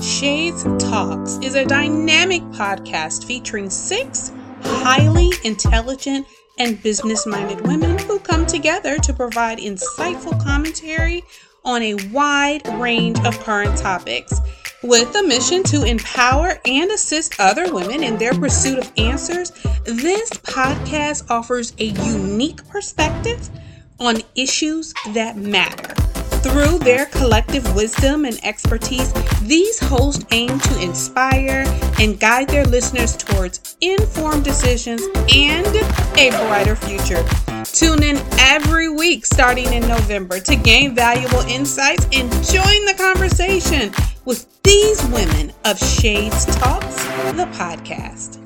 Shades Talks is a dynamic podcast featuring six highly intelligent and business minded women who come together to provide insightful commentary on a wide range of current topics. With a mission to empower and assist other women in their pursuit of answers, this podcast offers a unique perspective on issues that matter. Through their collective wisdom and expertise, these hosts aim to inspire and guide their listeners towards informed decisions and a brighter future. Tune in every week starting in November to gain valuable insights and join the conversation with these women of Shades Talks, the podcast.